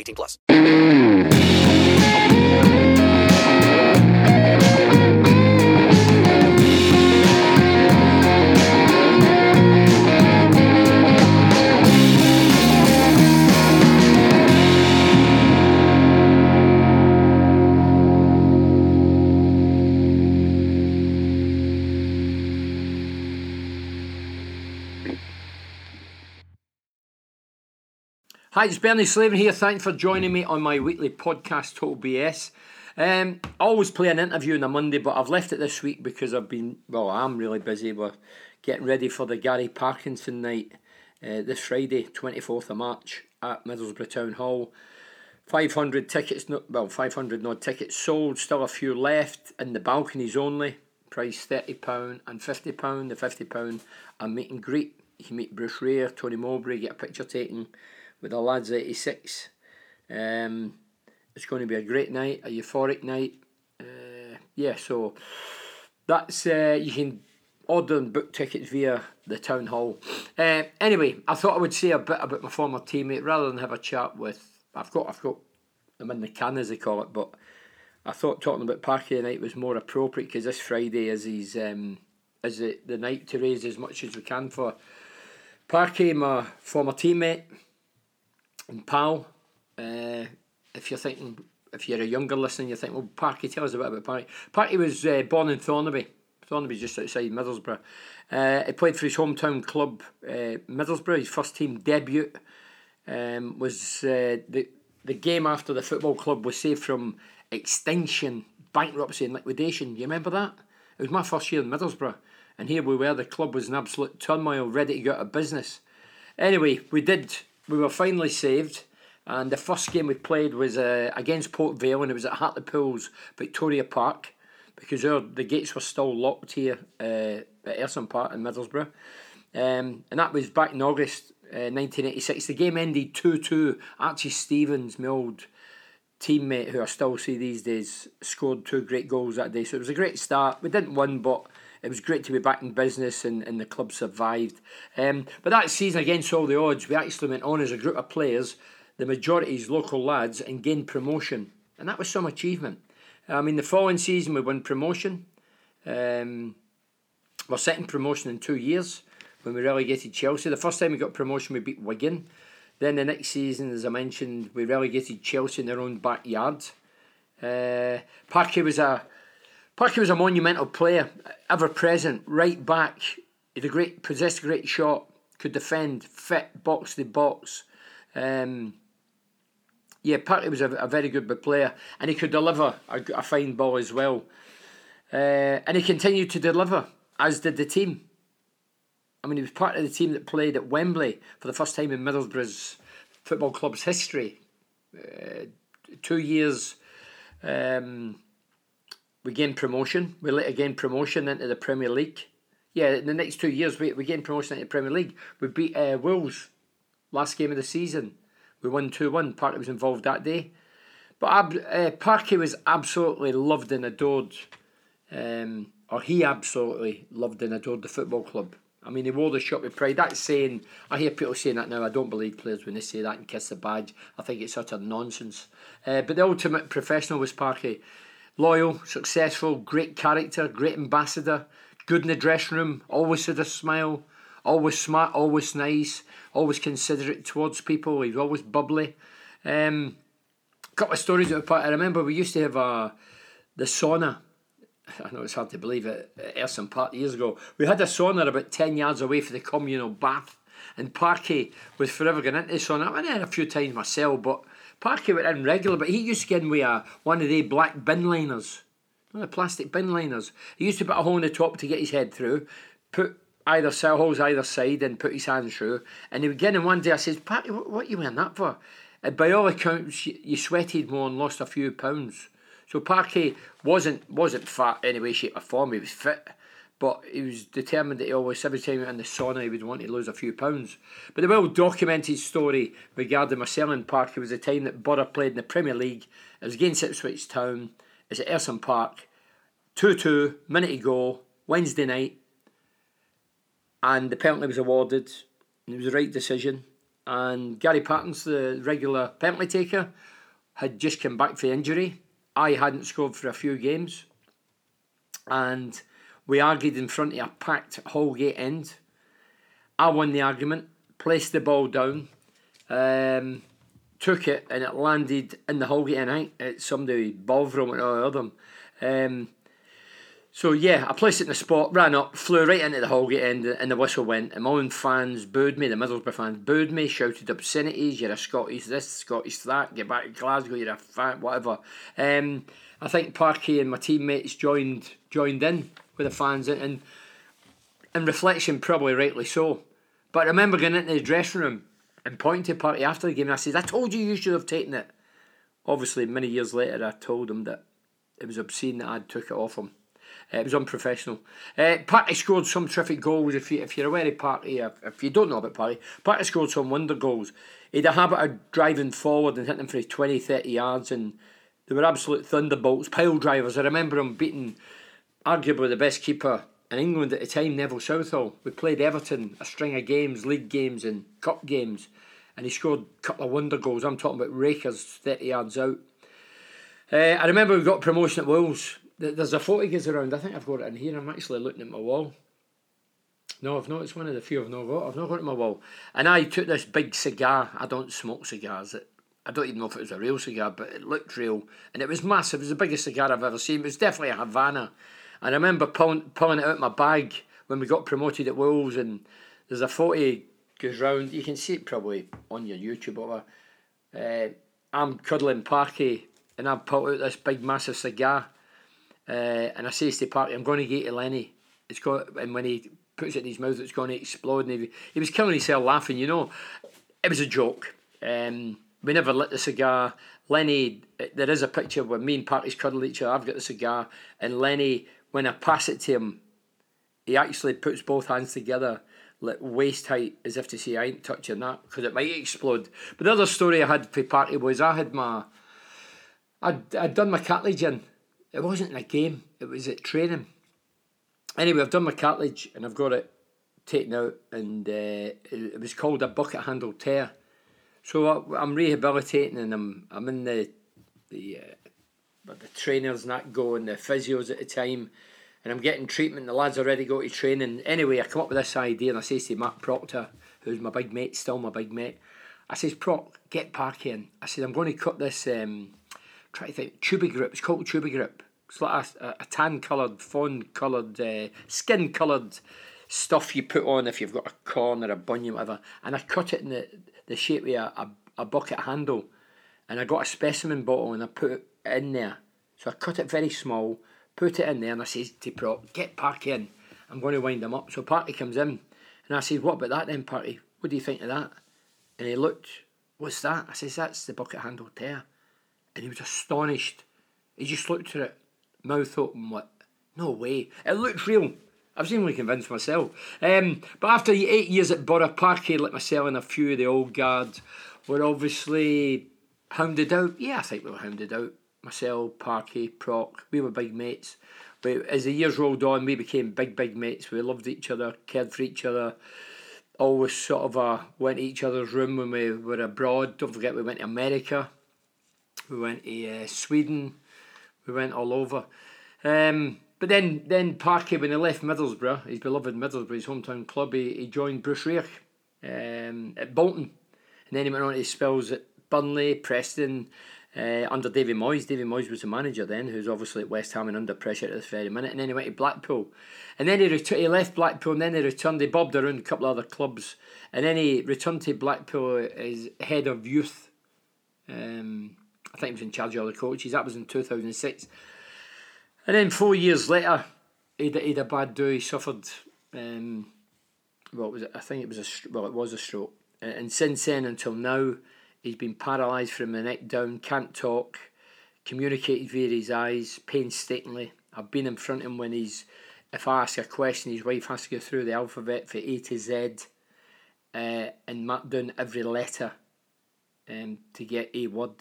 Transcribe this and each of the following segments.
18 plus. Mm. Hi, it's Bernie Slaven here. Thanks for joining me on my weekly podcast, Total BS. Um, I always play an interview on a Monday, but I've left it this week because I've been, well, I'm really busy with getting ready for the Gary Parkinson night uh, this Friday, 24th of March at Middlesbrough Town Hall. 500 tickets, well, 500 no tickets sold, still a few left in the balconies only. Price £30 and £50. The £50 a meet and greet. You can meet Bruce Rioch, Tony Mowbray, get a picture taken with the lads 86. Um, it's going to be a great night, a euphoric night. Uh, yeah, so that's uh, you can order and book tickets via the town hall. Uh, anyway, I thought I would say a bit about my former teammate rather than have a chat with. I've got I've got them in the can as they call it, but I thought talking about Parky tonight was more appropriate because this Friday is his um, is the, the night to raise as much as we can for Parky, my former teammate and pal. Uh, if you're thinking, if you're a younger listener, you think, well, Parky, tell us a bit about Parky. Parky was uh, born in Thornaby. Thornaby just outside Middlesbrough. Uh, he played for his hometown club, uh, Middlesbrough. His first team debut um, was the the game after the football club was saved from extinction, bankruptcy, and liquidation. You remember that? It was my first year in Middlesbrough, and here we were. The club was in absolute turmoil, ready to go out of business. Anyway, we did we were finally saved. And the first game we played was uh, against Port Vale, and it was at Hartlepool's Victoria Park because our, the gates were still locked here uh, at Ayresome Park in Middlesbrough. Um, and that was back in August uh, 1986. The game ended 2 2. Archie Stephens, my old teammate who I still see these days, scored two great goals that day. So it was a great start. We didn't win, but it was great to be back in business and, and the club survived. Um, but that season, against all the odds, we actually went on as a group of players, the majority is local lads, and gained promotion. And that was some achievement. I mean, the following season we won promotion. Um, we're second promotion in two years when we relegated Chelsea. The first time we got promotion, we beat Wigan. Then the next season, as I mentioned, we relegated Chelsea in their own backyard. Uh, Parky was a Parky was a monumental player, ever present, right back. He had a great, possessed a great shot, could defend, fit, box the box. Um, yeah, Parky was a, a very good player, and he could deliver a, a fine ball as well. Uh, and he continued to deliver, as did the team. I mean, he was part of the team that played at Wembley for the first time in Middlesbrough's football club's history. Uh, two years um, we gained promotion. We later gained promotion into the Premier League. Yeah, in the next two years, we, we gained promotion into the Premier League. We beat uh, Wolves last game of the season. We won 2 1. Parky was involved that day. But uh, Parky was absolutely loved and adored, um, or he absolutely loved and adored the football club. I mean, he wore the shirt with pride. That's saying, I hear people saying that now. I don't believe players when they say that and kiss the badge. I think it's utter nonsense. Uh, but the ultimate professional was Parky. Loyal, successful, great character, great ambassador, good in the dressing room, always had a smile, always smart, always nice, always considerate towards people. He's always bubbly. Um, couple of stories about Parky. I remember we used to have a the sauna. I know it's hard to believe it. Ayresome Park years ago, we had a sauna about ten yards away from the communal bath, and Parky was forever going into the sauna. I went in a few times myself, but Parky went in regular. But he used to get in with a, one of the black bin liners, one of the plastic bin liners. He used to put a hole in the top to get his head through, put either cell holes either side, and put his hands through. And he would get in one day. I says, Parky, what, what are you wearing that for? And by all accounts, you, sweated more and lost a few pounds. So Parky wasn't wasn't fat in any way, shape, or form. He was fit, but he was determined that he always every time he went in the sauna he would want to lose a few pounds. But the well documented story regarding Marcel and Parky was the time that Borough played in the Premier League. It was against Ipswich Town. It's at Ayresome Park. 2 2, minute to go, Wednesday night. And the penalty was awarded. And it was the right decision. And Gary Parkinson, the regular penalty taker, had just come back for injury. I hadn't scored for a few games. And we argued in front of a packed Holgate end. I won the argument, placed the ball down, um, took it, and it landed in the Holgate end. I it's somebody, Bovril, or other. Um, so yeah, I placed it in the spot, ran up, flew right into the Holgate end, and the whistle went. And my own fans booed me, the Middlesbrough fans booed me, shouted obscenities. You're a Scottish this, Scottish that. Get back to Glasgow. You're a fan, whatever. Um, I think Parky and my teammates joined joined in with the fans, and in reflection, probably rightly so. But I remember going into the dressing room and pointing to Parky after the game, and I said, "I told you you should have taken it." Obviously, many years later, I told him that it was obscene that I'd took it off him. Uh, it was unprofessional. Uh, Parky scored some terrific goals. If, you, if you're aware of Parky, if, you don't know about Parky, Parky scored some wonder goals. He had a habit of driving forward and hitting for 20, 30 yards, and they were absolute thunderbolts, pile drivers. I remember him beating arguably the best keeper in England at the time, Neville Southall. We played Everton a string of games, league games, and cup games, and he scored a couple of wonder goals. I'm talking about rakers 30 yards out. Uh, I remember we got promotion at Wolves there's a photo goes around. I think I've got it in here. I'm actually looking at my wall. No, I've not. It's one of the few I've not got. I've not got it on my wall. And I took this big cigar. I don't smoke cigars. It, I don't even know if it was a real cigar, but it looked real. And it was massive. It was the biggest cigar I've ever seen. It was definitely a Havana. And I remember pulling, pulling it out my bag when we got promoted at Wolves. And there's a photo goes round. You can see it probably on your YouTube or uh, I'm cuddling Parky and I've pulled out this big massive cigar uh, and I says to Parky, I'm going to get to Lenny. It's got, and when he puts it in his mouth, it's going to explode. And he, he was killing himself laughing, you know. It was a joke. Um, we never lit the cigar. Lenny, there is a picture where me and Parky's cuddle each other. I've got the cigar, and Lenny, when I pass it to him, he actually puts both hands together, like waist height, as if to say, I ain't touching that, because it might explode. But the other story I had for Parky was I had my, I'd, I'd done my cartilage in, it wasn't in a game, it was at training. Anyway, I've done my cartilage and I've got it taken out, and uh, it was called a bucket handle tear. So I, am rehabilitating and I'm I'm in the the uh, the trainers not going, the physios at the time, and I'm getting treatment. The lads already go to training. Anyway, I come up with this idea and I say to Mark Proctor, who's my big mate, still my big mate. I says, Proc, get Parky in. I said, I'm going to cut this um, try to think, Tubigrip. It's called Tubigrip. It's like a, a tan coloured, fawn coloured, uh, skin coloured stuff you put on if you've got a corn or a bunion, whatever. And I cut it in the, the shape of a, a, a bucket handle. And I got a specimen bottle and I put it in there. So I cut it very small, put it in there, and I says to Proc, get Parky in. I'm going to wind him up. So Parky comes in, and I says, What about that then, Parky? What do you think of that? And he looked, What's that? I says, That's the bucket handle tear. And he was astonished. He just looked at it, mouth open, what? No way. It looked real. I was even convinced myself. Um, but after eight years at Borough Parky, like myself and a few of the old guards were obviously hounded out. Yeah, I think we were hounded out. Myself, Parky, Proc, we were big mates. But as the years rolled on, we became big, big mates. We loved each other, cared for each other. Always sort of uh, went to each other's room when we were abroad. Don't forget, we went to America we went to uh, Sweden, we went all over. Um, but then, then Parky, when he left Middlesbrough, his beloved Middlesbrough, his hometown club, he, he joined Bruce Rioch um, at Bolton. And then he went on to spells at Burnley, Preston, uh, under David Moyes. David Moyes was the manager then, who's obviously at West Ham and under pressure at this very minute. And then he went to Blackpool. And then he, ret- he left Blackpool and then he returned. He bobbed around a couple of other clubs. And then he returned to Blackpool as head of youth. Um, I think he was in charge of the coaches. That was in 2006. And then four years later, he'd, he'd a bad do. He suffered, um, well, was it? I think it was a well, it was a stroke. And since then until now, he's been paralysed from the neck down, can't talk, communicated via his eyes painstakingly. I've been in front of him when he's, if I ask a question, his wife has to go through the alphabet for A to Z, uh, and mark down every letter, um, to get a word.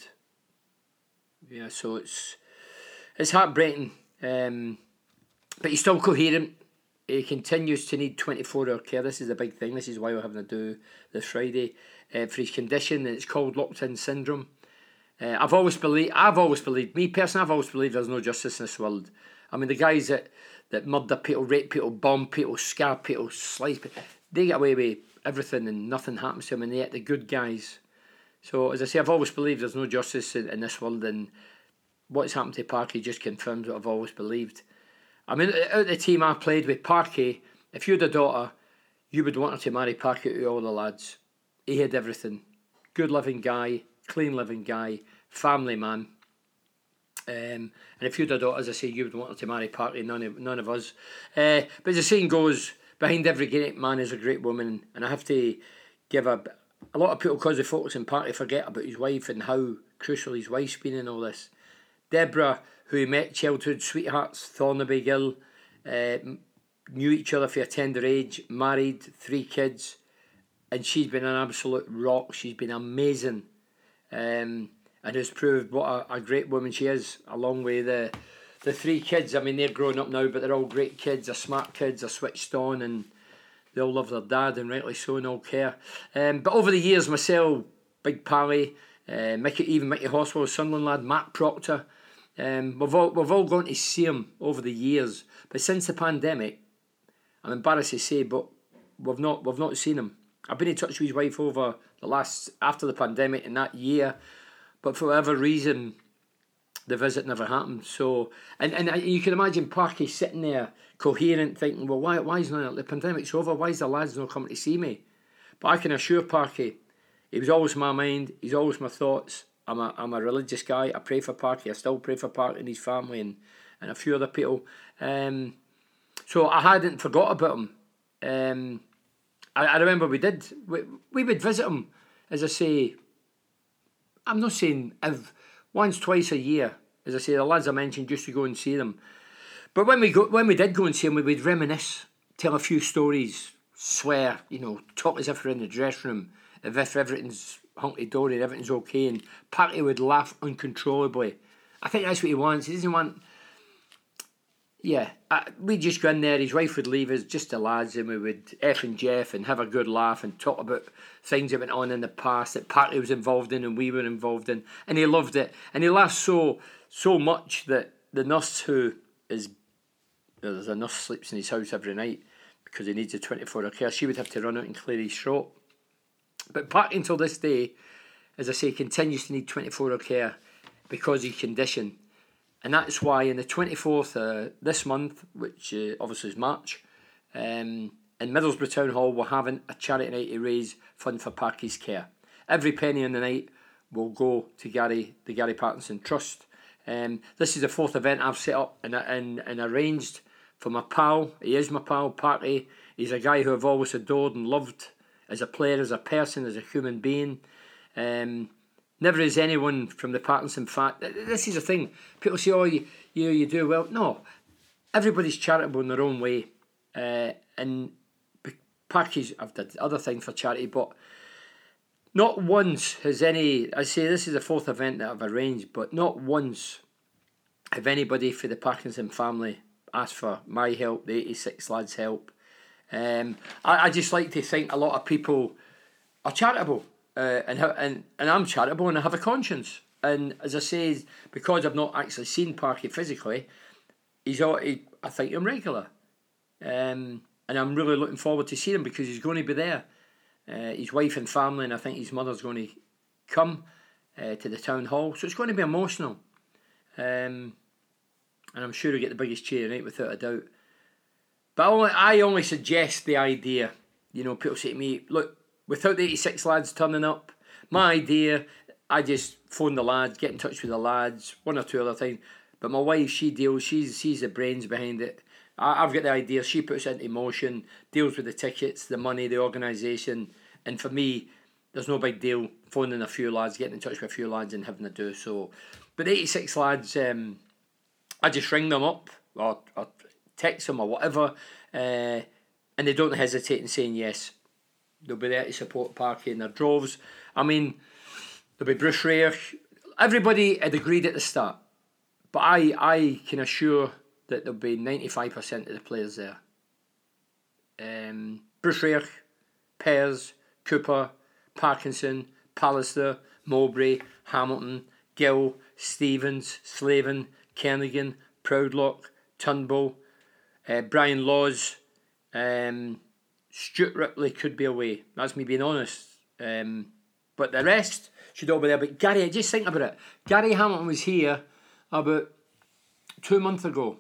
Yeah, so it's it's heartbreaking. Um, but he's still coherent. He continues to need 24 hour care. This is the big thing. This is why we're having to do this Friday uh, for his condition, and it's called locked in syndrome. Uh, I've always believed, I've always believed, me personally, I've always believed there's no justice in this world. I mean, the guys that, that murder people, rape people, bomb people, scar people, slice people, they get away with everything and nothing happens to them, and yet the good guys. So, as I say, I've always believed there's no justice in, in this world, and what's happened to Parky just confirms what I've always believed. I mean, out the team I played with, Parky, if you had a daughter, you would want her to marry Parky to all the lads. He had everything. Good living guy, clean living guy, family man. Um, and if you'd a daughter, as I say, you would want her to marry Parky, none of, none of us. Uh, but the saying goes, behind every great man is a great woman. And I have to give a, a lot of people, because they focus on Parky, forget about his wife and how crucial his wife's been in all this. Deborah, who he met childhood sweethearts, Thornaby Gill, uh, knew each other for a tender age, married, three kids, and she's been an absolute rock. She's been amazing, um, and has proved what a, a great woman she is. Along with the the three kids. I mean, they're growing up now, but they're all great kids. They're smart kids. They're switched on, and they all love their dad, and rightly so, and all care. Um, but over the years, myself, Big Pally, uh, Mickey, even Mickey Hospital, Sunderland lad, Matt Proctor. Um, we've all we've all gone to see him over the years, but since the pandemic, I'm embarrassed to say, but we've not we've not seen him. I've been in touch with his wife over the last after the pandemic in that year, but for whatever reason, the visit never happened. So, and and you can imagine Parky sitting there coherent, thinking, well, why why is not the pandemic's over? Why is the lads not coming to see me? But I can assure Parky, he was always my mind. He's always my thoughts. I'm a I'm a religious guy. I pray for Parky. I still pray for Parky and his family and, and a few other people. Um, so I hadn't forgot about him. Um, I, I remember we did. We, we would visit him, as I say. I'm not saying if once twice a year. As I say, the lads I mentioned used to go and see them. But when we go when we did go and see him, we would reminisce, tell a few stories, swear, you know, talk as if we're in the dressing room, as if everything's hunky dory, everything's okay, and Parky would laugh uncontrollably. I think that's what he wants. He doesn't want. Yeah, I, we'd just go in there. His wife would leave us, just the lads, and we would F and Jeff and have a good laugh and talk about things that went on in the past that Parky was involved in and we were involved in, and he loved it. And he laughed so so much that the nurse who is there's a nurse sleeps in his house every night because he needs a 24 hour care. She would have to run out and clear his throat. But Parky until this day, as I say, continues to need 24 hour care because his condition. And that's why in the 24th uh, this month, which uh, obviously is March, um, in Middlesbrough Town Hall, we're having a charity night to raise fund for Parky's care. Every penny in the night will go to Gary, the Gary Parkinson Trust. Um, this is the fourth event I've set up and, and, and arranged for my pal. He is my pal, Parky. He's a guy who I've always adored and loved as a player, as a person, as a human being. Um, never is anyone from the Parkinson fact. This is a thing. People say, "Oh, you you, you do well." No, everybody's charitable in their own way, uh, and Parky's. I've done other things for charity, but not once has any. I say this is the fourth event that I've arranged, but not once have anybody for the Parkinson family asked for my help, the eighty six lads' help. Um, I, I just like to think a lot of people are charitable, uh, and and and I'm charitable and I have a conscience. And as I say, because I've not actually seen Parky physically, he's all, he, I think him regular, um, and I'm really looking forward to seeing him because he's going to be there. Uh, his wife and family, and I think his mother's going to come. uh, to the town hall. So it's going to be emotional. Um, and I'm sure he'll get the biggest cheer night without a doubt. But I only, I only suggest the idea. You know, people say to me, look, without the 86 lads turning up, my idea, I just phone the lads, get in touch with the lads, one or two other things. But my wife, she deals, she's, she's the brains behind it. I, I've got the idea, she puts it into motion, deals with the tickets, the money, the organisation. And for me, there's no big deal phoning a few lads, getting in touch with a few lads and having to do so. But 86 lads, um, I just ring them up or, or text them or whatever, uh, and they don't hesitate in saying yes. They'll be there to support Parky in their droves. I mean, there'll be Bruce Rioch. Everybody had agreed at the start, but I, I can assure that there'll be 95% of the players there. Um, Bruce Rioch, Pears, Cooper, Parkinson, Pallister, Mowbray, Hamilton, Gill, Stephens, Slaven, Kernaghan, Proudlock, Turnbull, uh, Brian Laws, um, Stuart Ripley could be away. That's me being honest. Um, but the rest should all be there. But Gary, just think about it. Gary Hamilton was here about two months ago.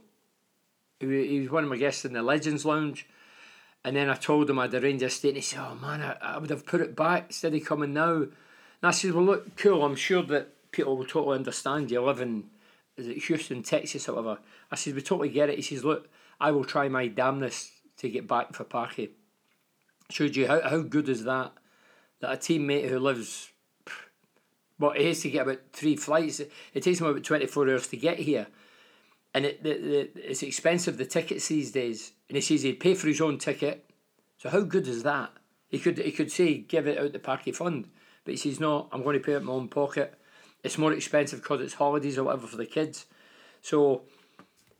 He, was one of my guests in the Legends Lounge. And then I told him I'd the a state, and he said, Oh man, I, I would have put it back instead of coming now. And I said, Well, look, cool, I'm sure that people will totally understand you live in is it Houston, Texas, or whatever. I said, We totally get it. He says, Look, I will try my damnedest to get back for Parky. Showed you how, how good is that? That a teammate who lives, well, he has to get about three flights. It takes him about 24 hours to get here. And it, the, the, it's expensive, the tickets these days. And he says he'd pay for his own ticket. So how good is that? He could he could say, give it out the Parky Fund. But he says, no, I'm going to pay it my own pocket. It's more expensive because it's holidays or whatever for the kids. So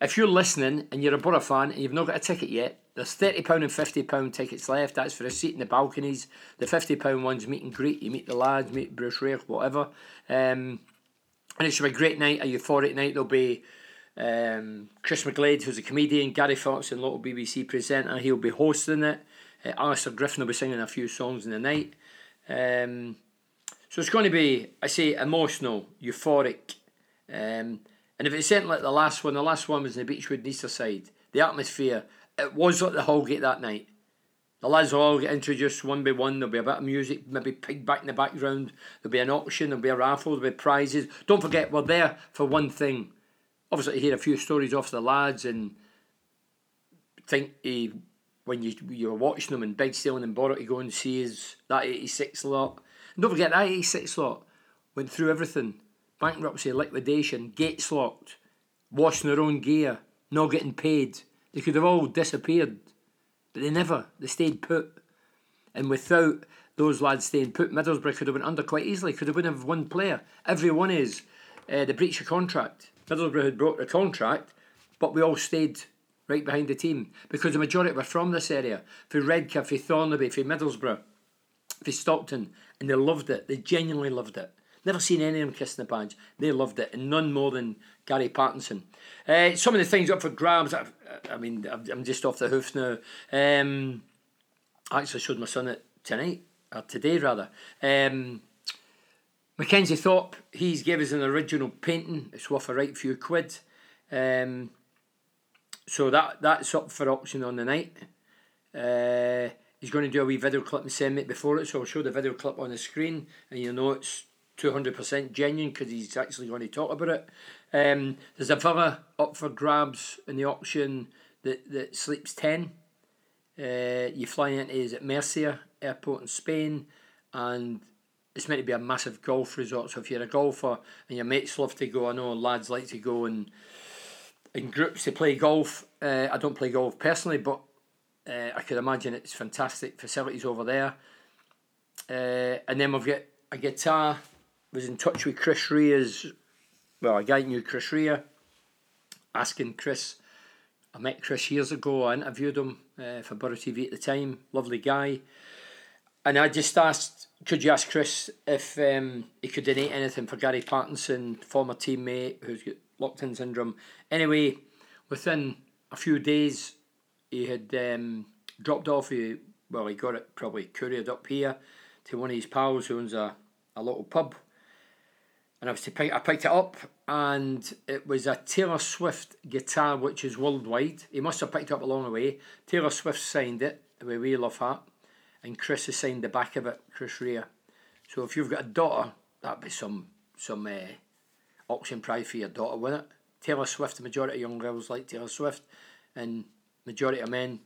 if you're listening and you're a Borough fan and you've not got a ticket yet, there's £30 and £50 tickets left. That's for a seat in the balconies. The £50 ones meet and greet. You meet the lads, meet Bruce Rioch, whatever. Um, and it should be a great night, a euphoric night. There'll be um, Chris McGlade, who's a comedian, Gary Fox, and local BBC presenter. He'll be hosting it. Uh, Alistair Griffin will be singing a few songs in the night. Um, so it's going to be, I say, emotional, euphoric. Um, and if it's anything like the last one, the last one was in the Beechwood Easterside, the atmosphere, it was like the Holgate that night. The lads will all get introduced one by one. There'll be a bit of music, maybe pig back in the background. There'll be an auction, there'll be a raffle, there'll be prizes. Don't forget, we're there for one thing. Obviously, to hear a few stories off the lads and think he, when you you were watching them in Big Steel and Borough to go and see his that 86 lot. And don't forget, that 86 lot went through everything bankruptcy, liquidation, gates locked, washing their own gear, not getting paid. They could have all disappeared, but they never. They stayed put. And without those lads staying put, Middlesbrough could have went under quite easily. Could have won have one player. Every one is uh, the breach of contract. Middlesbrough had broke the contract, but we all stayed right behind the team because the majority were from this area. For Redcar, for Thornaby, for Middlesbrough, for Stockton, and they loved it. They genuinely loved it. Never seen any of them kissing the badge. They loved it, and none more than Gary Parkinson. Uh, some of the things up for grabs. I, I mean, I'm just off the hoof now. Um, I actually showed my son it tonight or today rather. Um, Mackenzie Thorpe, he's gave us an original painting. It's worth a right few quid. Um, so that that's up for auction on the night. Uh, he's going to do a wee video clip and send it before it, so I'll show the video clip on the screen, and you'll know it's 200% genuine because he's actually going to talk about it. Um, there's a villa up for grabs in the auction that, that sleeps 10. Uh, you fly into is at Murcia Airport in Spain, and it's meant to be a massive golf resort. So if you're a golfer and your mates love to go, I know lads like to go and in groups to play golf. Uh, I don't play golf personally, but uh, I could imagine it's fantastic facilities over there. Uh, and then we've got a guitar was in touch with Chris Rea's, well, a guy knew Chris Rea, asking Chris. I met Chris years ago. I interviewed him uh, for Borough TV at the time. Lovely guy. And I just asked, could you ask Chris if um, he could donate anything for Gary Parkinson, former teammate who's got locked in syndrome. Anyway, within a few days, he had um, dropped off. He, well, he got it probably couriered up here to one of his pals who owns a, a little pub and to pick, I picked it up, and it was a Taylor Swift guitar, which is worldwide. He must have picked it up along the way. Taylor Swift signed it the way We Love Heart, and Chris has signed the back of it, Chris Rea. So if you've got a daughter, that'd be some some uh, auction prize for your daughter, wouldn't it? Taylor Swift, the majority of young girls like Taylor Swift, and majority of men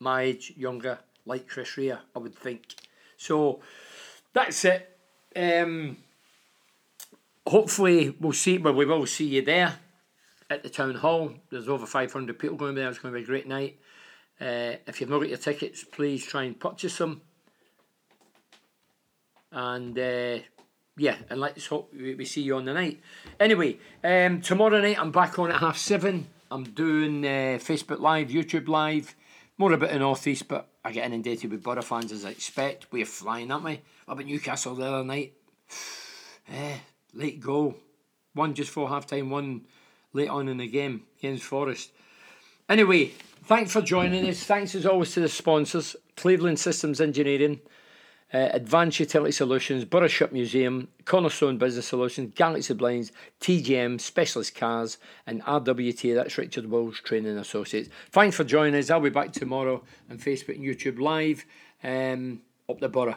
my age, younger, like Chris Rea, I would think. So that's it. Um, hopefully we'll see well we will see you there at the town hall. There's over five hundred people going there, it's gonna be a great night. Uh, if you've not got your tickets, please try and purchase them. And uh, yeah, and let's hope we, see you on the night. Anyway, um, tomorrow night I'm back on at half seven. I'm doing uh, Facebook Live, YouTube Live, more about the North East, but I get inundated with Borough fans as I expect. We're flying, aren't we? What about Newcastle the other night? late goal. One just for half time, one late on in the game against Forest. Anyway, thanks for joining us. Thanks as always to the sponsors Cleveland Systems Engineering, uh, Advanced Utility Solutions, Borough Museum, Cornerstone Business Solutions, Galaxy Blinds, TGM, Specialist Cars, and RWT. That's Richard Wills Training Associates. Thanks for joining us. I'll be back tomorrow on Facebook and YouTube Live um, up the Borough.